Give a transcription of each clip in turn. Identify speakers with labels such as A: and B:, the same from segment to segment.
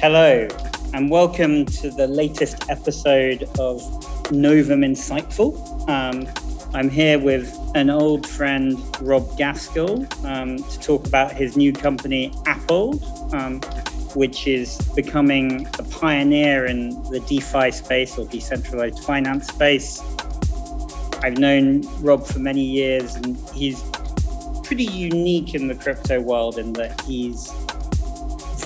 A: Hello, and welcome to the latest episode of Novum Insightful. Um, I'm here with an old friend, Rob Gaskell, um, to talk about his new company, Appold, um, which is becoming a pioneer in the DeFi space or decentralized finance space. I've known Rob for many years, and he's pretty unique in the crypto world in that he's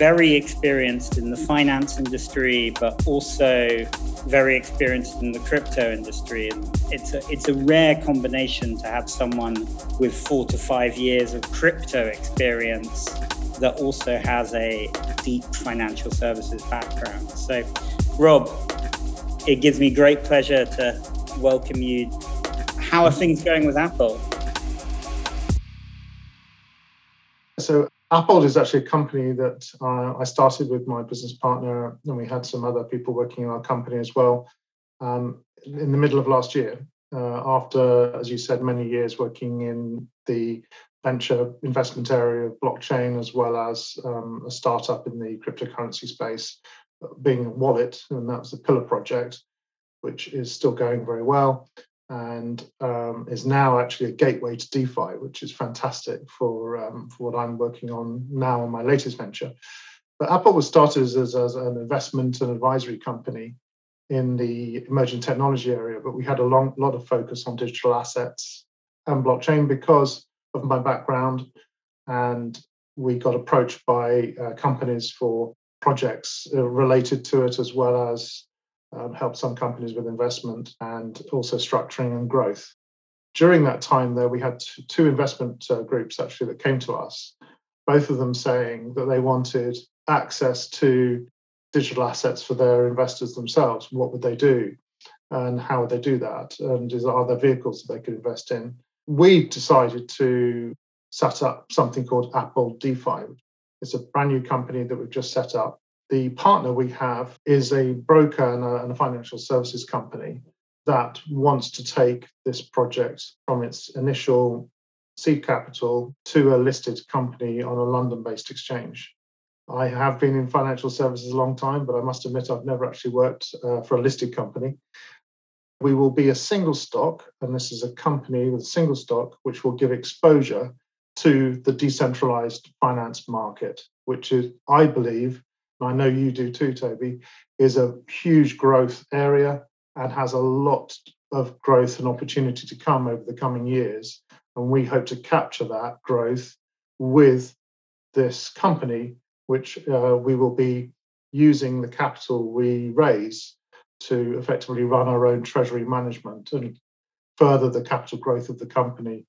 A: very experienced in the finance industry, but also very experienced in the crypto industry. It's a, it's a rare combination to have someone with four to five years of crypto experience that also has a deep financial services background. So, Rob, it gives me great pleasure to welcome you. How are things going with Appold?
B: So Appold is actually a company that uh, I started with my business partner, and we had some other people working in our company as well um, in the middle of last year. Uh, after, as you said, many years working in the venture investment area of blockchain, as well as um, a startup in the cryptocurrency space, being a wallet, and that was the Pillar project, which is still going very well and um, is now actually a gateway to DeFi, which is fantastic for um, for what I'm working on now on my latest venture. But Appold was started as, as an investment and advisory company in the emerging technology area, but we had a long lot of focus on digital assets and blockchain because of my background, and we got approached by uh, companies for projects uh, related to it as well as um, helped some companies with investment and also structuring and growth. During that time, there we had two investment uh, groups actually that came to us, both of them saying that they wanted access to digital assets for their investors themselves. What would they do? And how would they do that? And is, are there vehicles that they could invest in? We decided to set up something called Appold DeFi. It's a brand new company that we've just set up the partner we have is a broker and a, and a, financial services company that wants to take this project from its initial seed capital to a listed company on a London based exchange. I have been in financial services a long time, but I must admit I've never actually worked uh, for a listed company. We will be a single stock, and this is a company with a single stock, which will give exposure to the decentralized finance market, which is, I believe, I know you do too, Toby, is a huge growth area and has a lot of growth and opportunity to come over the coming years. And we hope to capture that growth with this company, which uh, we will be using the capital we raise to effectively run our own treasury management and further the capital growth of the company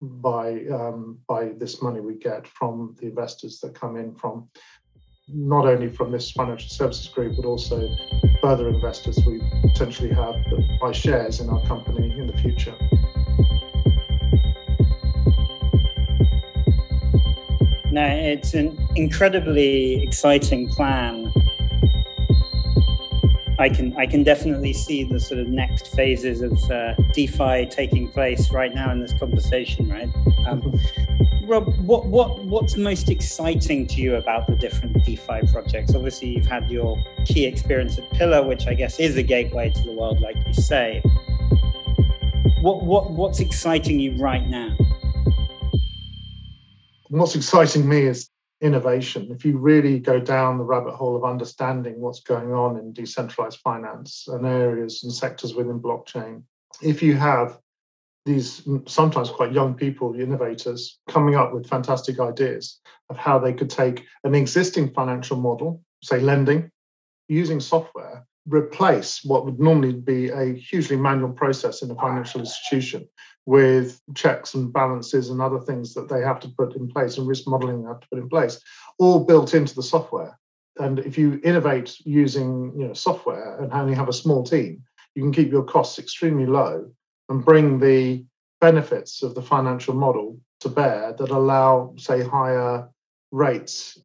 B: by um, by this money we get from the investors that come in from not only from this financial services group, but also further investors we potentially have that buy shares in our company in the future.
A: No, it's an incredibly exciting plan. I can I can definitely see the sort of next phases of uh, DeFi taking place right now in this conversation, right? Um, mm-hmm. Rob, what what what's most exciting to you about the different DeFi projects? Obviously, you've had your key experience at Pillar, which I guess is a gateway to the world, like you say. What what what's exciting you right now?
B: What's exciting me is innovation. If you really go down the rabbit hole of understanding what's going on in decentralized finance and areas and sectors within blockchain, if you have these sometimes quite young people, innovators, coming up with fantastic ideas of how they could take an existing financial model, say lending, using software, replace what would normally be a hugely manual process in a financial institution with checks and balances and other things that they have to put in place and risk modeling they have to put in place, all built into the software. And if you innovate using you know, software and only have a small team, you can keep your costs extremely low and bring the benefits of the financial model to bear that allow, say, higher rates,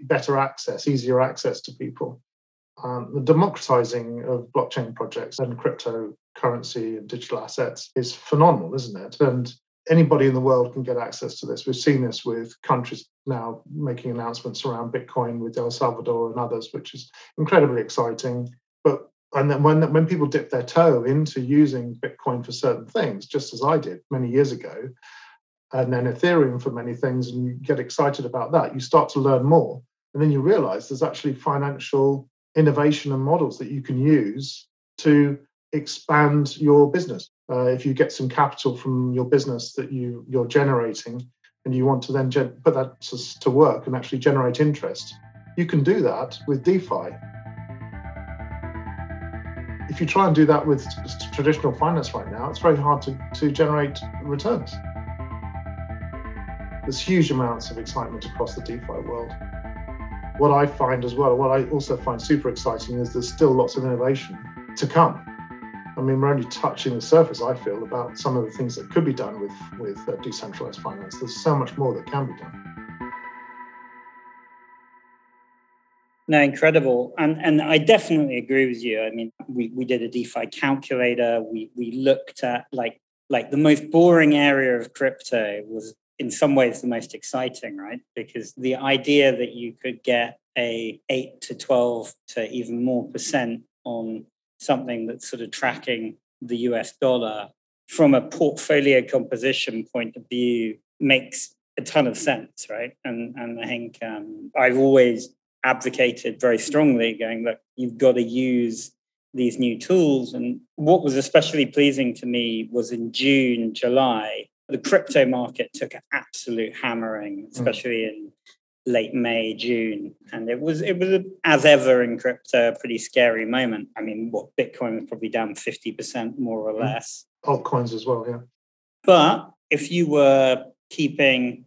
B: better access, easier access to people. Um, the democratizing of blockchain projects and cryptocurrency and digital assets is phenomenal, isn't it? And anybody in the world can get access to this. We've seen this with countries now making announcements around Bitcoin with El Salvador and others, which is incredibly exciting. But and then when when people dip their toe into using Bitcoin for certain things, just as I did many years ago, and then Ethereum for many things, and you get excited about that, you start to learn more, and then you realize there's actually financial innovation and models that you can use to expand your business. Uh, if you get some capital from your business that you you're generating, and you want to then gen- put that to, to work and actually generate interest, you can do that with DeFi. If you try and do that with traditional finance right now, it's very hard to, to generate returns. There's huge amounts of excitement across the DeFi world. What I find as well, what I also find super exciting is there's still lots of innovation to come. I mean, we're only touching the surface, I feel, about some of the things that could be done with, with uh, decentralized finance. There's so much more that can be done.
A: No, incredible. And and I definitely agree with you. I mean, we, we did a DeFi calculator. We we looked at like like the most boring area of crypto was in some ways the most exciting, right? Because the idea that you could get a eight to twelve to even more percent on something that's sort of tracking the US dollar from a portfolio composition point of view makes a ton of sense, right? And and I think um, I've always advocated very strongly, going look, you've got to use these new tools. And what was especially pleasing to me was in June, July, the crypto market took an absolute hammering, hmm. especially mm. in late May, June, and it was it was as ever in crypto a pretty scary moment. I mean, what Bitcoin was probably down fifty percent more or hmm. less.
B: Altcoins as well, yeah.
A: But if you were keeping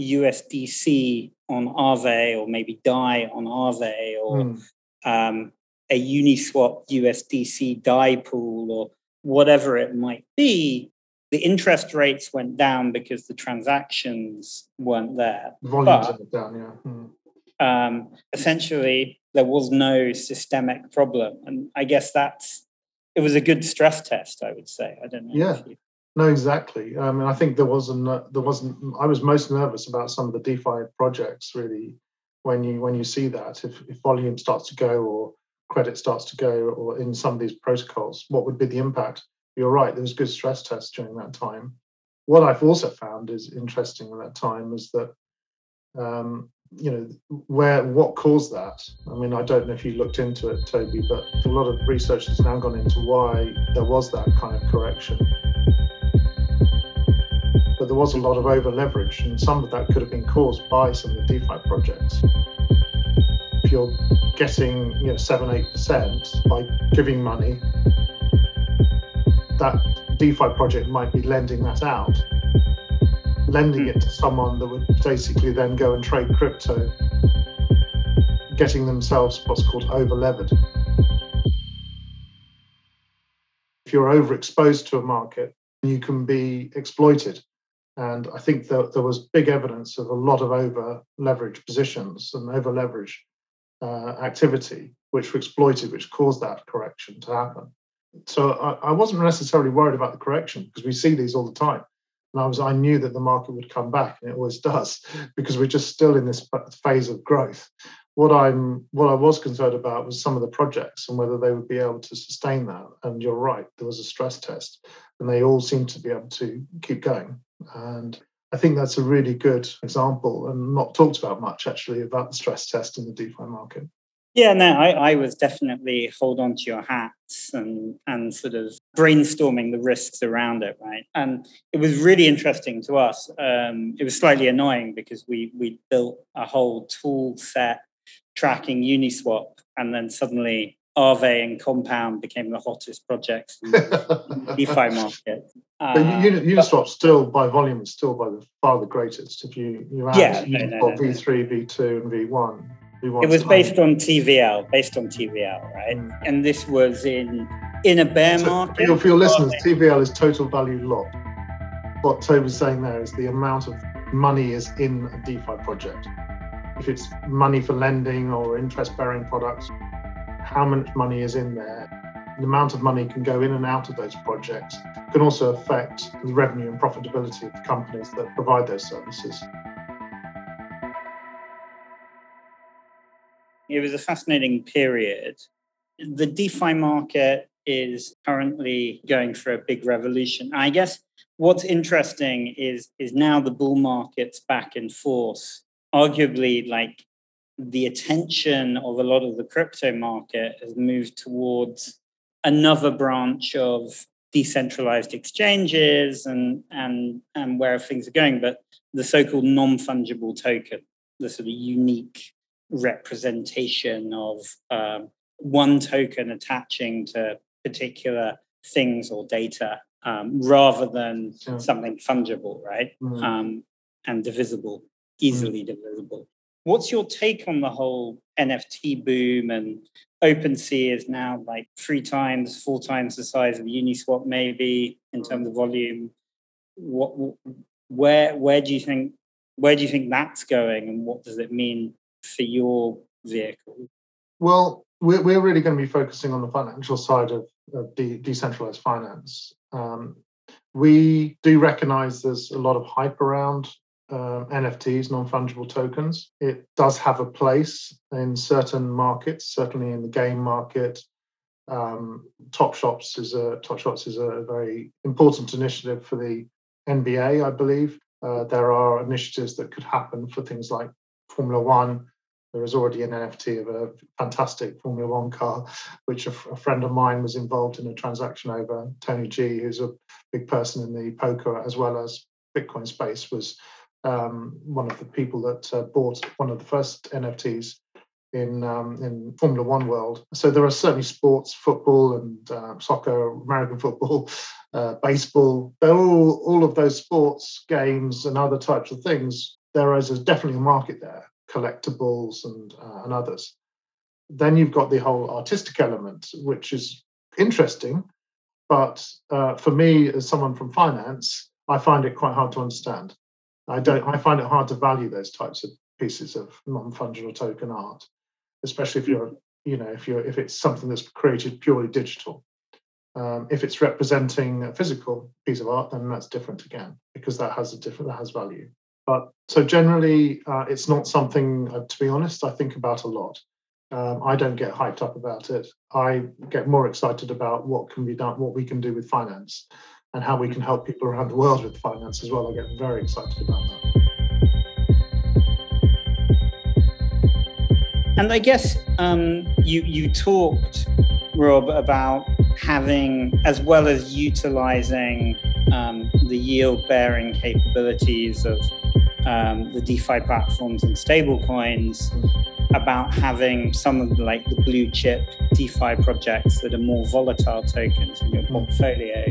A: USDC on Aave or maybe DAI on Aave or mm. um, a Uniswap USDC DAI pool or whatever it might be, the interest rates went down because the transactions weren't there.
B: Volumes went down, yeah. Mm.
A: Um, essentially, there was no systemic problem, and I guess that's it was a good stress test. I would say. I don't know.
B: Yeah. You... No, exactly. I mean, I think there wasn't there wasn't. I was most nervous about some of the DeFi projects really when you when you see that if, if volume starts to go or credit starts to go or in some of these protocols, what would be the impact? you're right, there was good stress tests during that time. What I've also found is interesting at that time is that, um, you know, where what caused that. I mean, I don't know if you looked into it, Toby, but a lot of research has now gone into why there was that kind of correction. But there was a lot of over leverage, and some of that could have been caused by some of the DeFi projects. If you're getting, you know, seven, eight percent by giving money that DeFi project might be lending that out, lending hmm. it to someone that would basically then go and trade crypto, getting themselves what's called over levered. If you're overexposed to a market, you can be exploited. And I think that there was big evidence of a lot of over leveraged positions and over leveraged uh, activity, which were exploited, which caused that correction to happen so I, I, wasn't necessarily worried about the correction because we see these all the time. And I was I knew that the market would come back, and it always does, because we're just still in this phase of growth. What I'm what I was concerned about was some of the projects and whether they would be able to sustain that. And you're right, there was a stress test, and they all seemed to be able to keep going. And I think that's a really good example and not talked about much actually about the stress test in the DeFi market.
A: Yeah, no, I, I was definitely hold on to your hats and and sort of brainstorming the risks around it, right? And it was really interesting to us. Um, it was slightly annoying because we we built a whole tool set tracking Uniswap, and then suddenly Aave and Compound became the hottest projects in the DeFi market.
B: Uh, but Uniswap still, by volume, is still by the far the greatest. If you you add yeah, no, no, no, V3, V2, and V1
A: it was based on TVL, based on TVL, right? Mm. And this was in in a bear so market.
B: For your listeners, TVL is total value locked. What Toby's saying there is the amount of money is in a DeFi project. If it's money for lending or interest-bearing products, how much money is in there? The amount of money can go in and out of those projects can also affect the revenue and profitability of the companies that provide those services.
A: It was a fascinating period. The DeFi market is currently going through a big revolution. I guess what's interesting is is now the bull market's back in force. Arguably, like the attention of a lot of the crypto market has moved towards another branch of decentralized exchanges and and and where things are going, but the so-called non-fungible token, the sort of unique representation of um, one token attaching to particular things or data um, rather than something fungible, right? Mm. Um, and divisible, easily mm. divisible. What's your take on the whole NFT boom and OpenSea is now like three times, four times the size of Uniswap, maybe in terms of volume. What, where, where do you think, where do you think that's going, and what does it mean for your vehicle?
B: Well, we're, we're really going to be focusing on the financial side of, of de- decentralized finance. Um, we do recognize there's a lot of hype around uh, NFTs, non fungible tokens. It does have a place in certain markets, certainly in the game market. Um, Top Shops is a Top Shots is a very important initiative for the NBA, I believe. Uh, there are initiatives that could happen for things like Formula One, there is already an NFT of a fantastic Formula One car, which a, friend of mine was involved in a transaction over. Tony G, who's a big person in the poker as well as Bitcoin space, was um, one of the people that uh, bought one of the first NFTs in um, in Formula One world. So there are certainly sports, football and uh, soccer, American football, uh, baseball. They're all all of those sports games and other types of things. There is definitely a market there collectibles and, uh, and others. Then you've got the whole artistic element, which is interesting. But uh, for me, as someone from finance, I find it quite hard to understand. I don't. I find it hard to value those types of pieces of non-fungible token art, especially if you're, you know, if you're if it's something that's created purely digital. Um, if it's representing a physical piece of art, then that's different again because that has a different that has value. But so generally, uh, it's not something, uh, to be honest, I think about a lot. Um, I don't get hyped up about it. I get more excited about what can be done, what we can do with finance, and how we can help people around the world with finance as well. I get very excited about that.
A: And I guess um, you you talked, Rob, about having as well as utilizing um, the yield bearing capabilities of um, the DeFi platforms and stablecoins about having some of the, like the blue chip DeFi projects that are more volatile tokens in your mm. portfolio.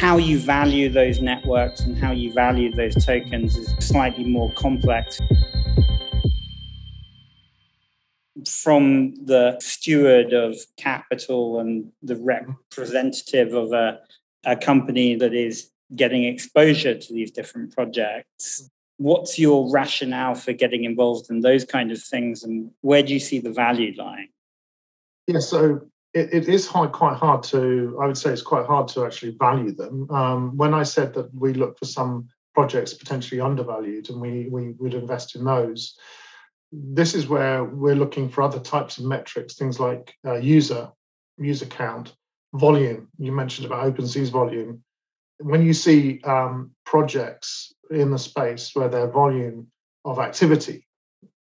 A: How you value those networks and how you value those tokens is slightly more complex. From the steward of capital and the representative of a, a company that is getting exposure to these different projects. What's your rationale for getting involved in those kind of things, and where do you see the value lying?
B: Yeah, so it, it is hard, quite hard to, I would say it's quite hard to actually value them. Um, when I said that we look for some projects potentially undervalued and we, we would invest in those, this is where we're looking for other types of metrics, things like uh, user, user count, volume. You mentioned about OpenSea's volume when you see um, projects in the space where their volume of activity,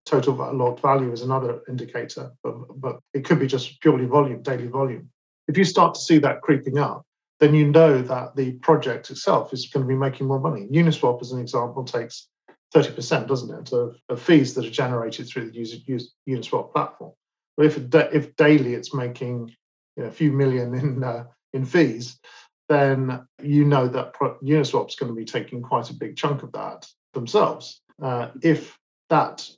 B: total logged value is another indicator, but, but it could be just purely volume, daily volume. If you start to see that creeping up, then you know that the project itself is going to be making more money. Uniswap, as an example, takes 30%, doesn't it, of, of fees that are generated through the user, Uniswap platform. But if, if daily it's making you know, a few million in, uh, in fees, then you know that Uniswap's going to be taking quite a big chunk of that themselves. Uh, if that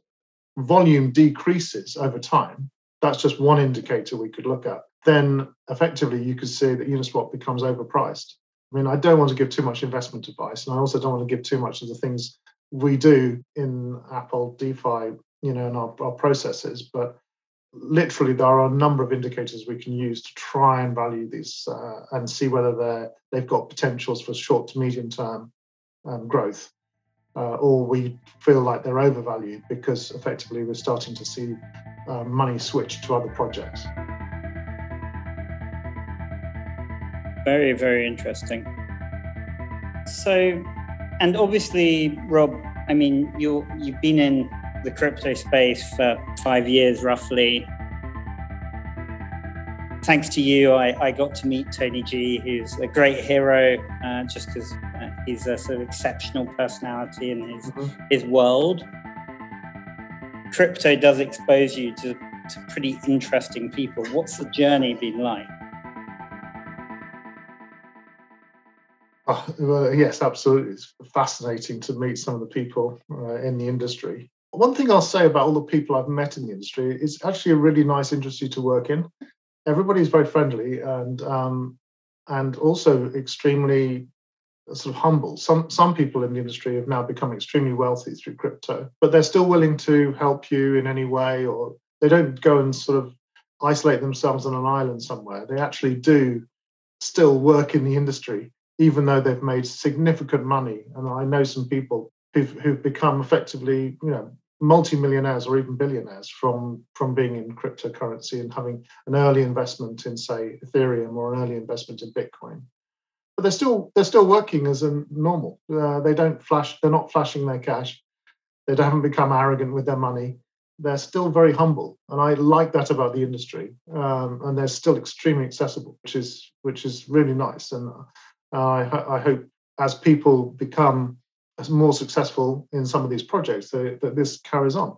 B: volume decreases over time, that's just one indicator we could look at. Then effectively, you could see that Uniswap becomes overpriced. I mean, I don't want to give too much investment advice, and I also don't want to give too much of the things we do in Appold DeFi, you know, in our, our processes. But literally there are a number of indicators we can use to try and value these uh, and see whether they're they've got potentials for short to medium term um, growth uh, or we feel like they're overvalued because effectively we're starting to see uh, money switch to other projects
A: very very interesting so and obviously rob i mean you you've been in the crypto space for five years roughly. Thanks to you, I, I got to meet Tony G, who's a great hero, uh, just because he's a sort of exceptional personality in his mm-hmm. his world. Crypto does expose you to, to pretty interesting people. What's the journey been like?
B: Oh, well, yes, absolutely. It's fascinating to meet some of the people uh, in the industry. One thing I'll say about all the people I've met in the industry, it's actually a really nice industry to work in. Everybody's very friendly and um, and also extremely sort of humble. Some some people in the industry have now become extremely wealthy through crypto, but they're still willing to help you in any way, or they don't go and sort of isolate themselves on an island somewhere. They actually do still work in the industry, even though they've made significant money. And I know some people who've, who've become effectively, you know, multi-millionaires or even billionaires from from being in cryptocurrency and having an early investment in say ethereum or an early investment in bitcoin but they're still they're still working as a normal. Uh, they don't flash they're not flashing their cash. They haven't become arrogant with their money. They're still very humble and i like that about the industry. Um, and they're still extremely accessible which is which is really nice. And uh, I, I hope as people become more successful in some of these projects, that, that this carries on.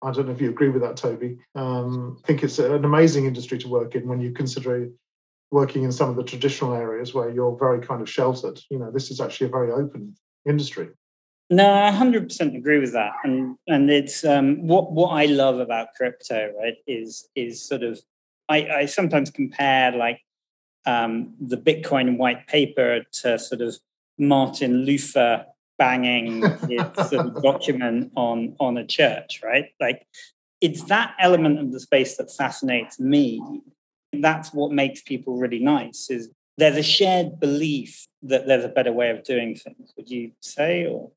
B: I don't know if you agree with that, Toby. Um, I think it's an amazing industry to work in when you consider working in some of the traditional areas where you're very kind of sheltered. You know, this is actually a very open industry.
A: No, I hundred percent agree with that, and and it's um, what what I love about crypto, right? Is is sort of I, I sometimes compare like um, the Bitcoin white paper to sort of Martin Luther banging his sort of document on on a church, right? Like it's that element of the space that fascinates me. That's what makes people really nice. Is there's a shared belief that there's a better way of doing things. Would you say, or?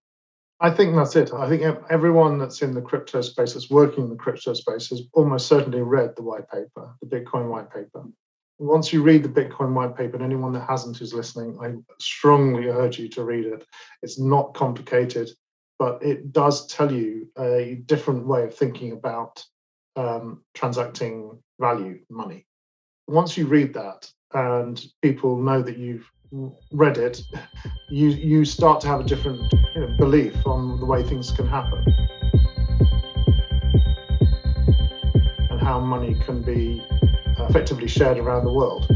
B: I think that's it. I think everyone that's in the crypto space, that's working in the crypto space, has almost certainly read the white paper, the Bitcoin white paper once you read the Bitcoin white paper, and anyone that hasn't who's listening, I strongly urge you to read it. It's not complicated, but it does tell you a different way of thinking about um, transacting value, money. Once you read that, and people know that you've read it, you you start to have a different you know, belief on the way things can happen and how money can be effectively shared around the world.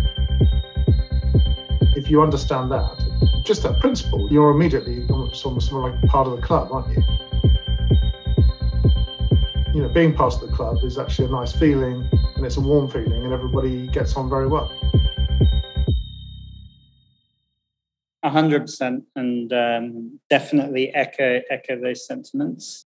B: If you understand that, just that principle, you're immediately almost, almost like part of the club, aren't you? You know, being part of the club is actually a nice feeling and it's a warm feeling and everybody gets on very well.
A: Hundred percent, and um, definitely echo echo those sentiments.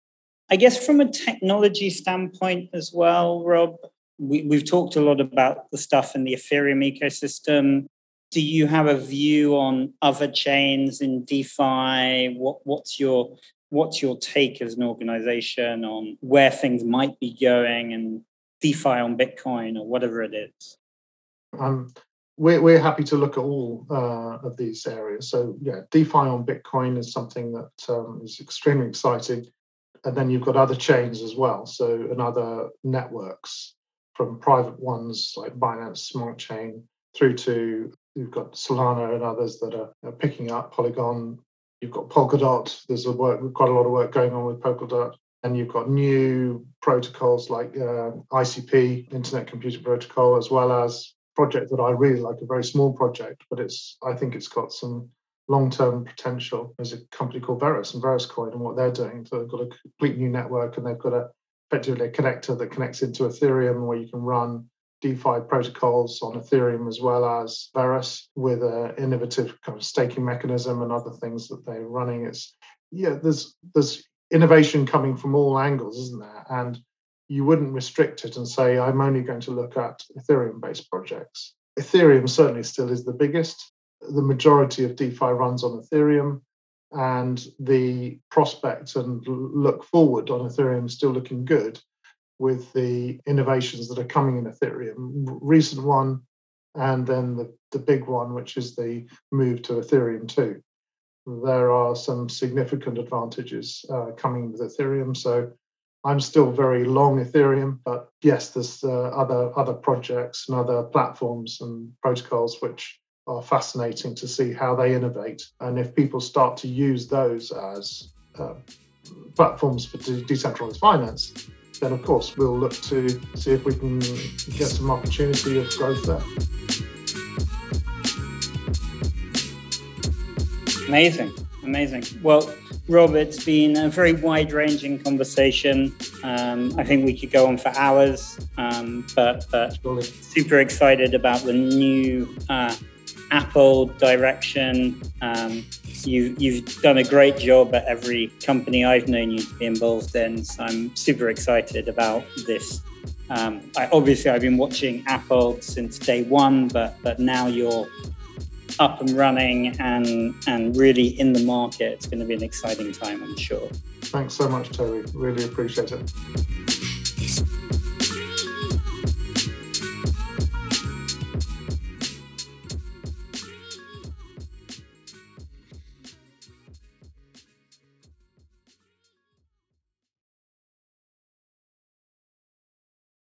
A: I guess from a technology standpoint as well, Rob, we, we've talked a lot about the stuff in the Ethereum ecosystem. Do you have a view on other chains in DeFi? What, what's your what's your take as an organization on where things might be going and DeFi on Bitcoin or whatever it is?
B: Um, we're, we're happy to look at all uh, of these areas. So, yeah, DeFi on Bitcoin is something that um, is extremely exciting. And then you've got other chains as well. So, and other networks from private ones like Binance Smart Chain through to you've got Solana and others that are, are picking up Polygon. You've got Polkadot. There's a work, quite a lot of work going on with Polkadot. And you've got new protocols like uh, ICP, Internet Computer Protocol, as well as project that I really like, a very small project, but it's I think it's got some long-term potential. There's a company called Verus and Veruscoin and what they're doing. So they've got a complete new network and they've got a effectively a connector that connects into Ethereum where you can run DeFi protocols on Ethereum as well as Verus with an innovative kind of staking mechanism and other things that they're running. It's yeah, there's there's innovation coming from all angles, isn't there? And you wouldn't restrict it and say, I'm only going to look at Ethereum based projects. Ethereum certainly still is the biggest. The majority of DeFi runs on Ethereum, and the prospect and look forward on Ethereum still looking good with the innovations that are coming in Ethereum. Recent one, and then the, the big one, which is the move to Ethereum 2. There are some significant advantages uh, coming with Ethereum. So I'm still very long Ethereum, but yes, there's uh, other other projects and other platforms and protocols which are fascinating to see how they innovate. And if people start to use those as uh, platforms for de- decentralized finance, then of course we'll look to see if we can get some opportunity of growth there.
A: Amazing, amazing. Well, Rob, it's been a very wide ranging conversation. Um, I think we could go on for hours, um, but, but super excited about the new uh, Appold direction. Um, you, you've done a great job at every company I've known you to be involved in. So I'm super excited about this. Um, I, obviously, I've been watching Appold since day one, but, but now you're up and running and and really in the market. It's going to be an exciting time, I'm sure.
B: Thanks so much, Terry. Really appreciate it.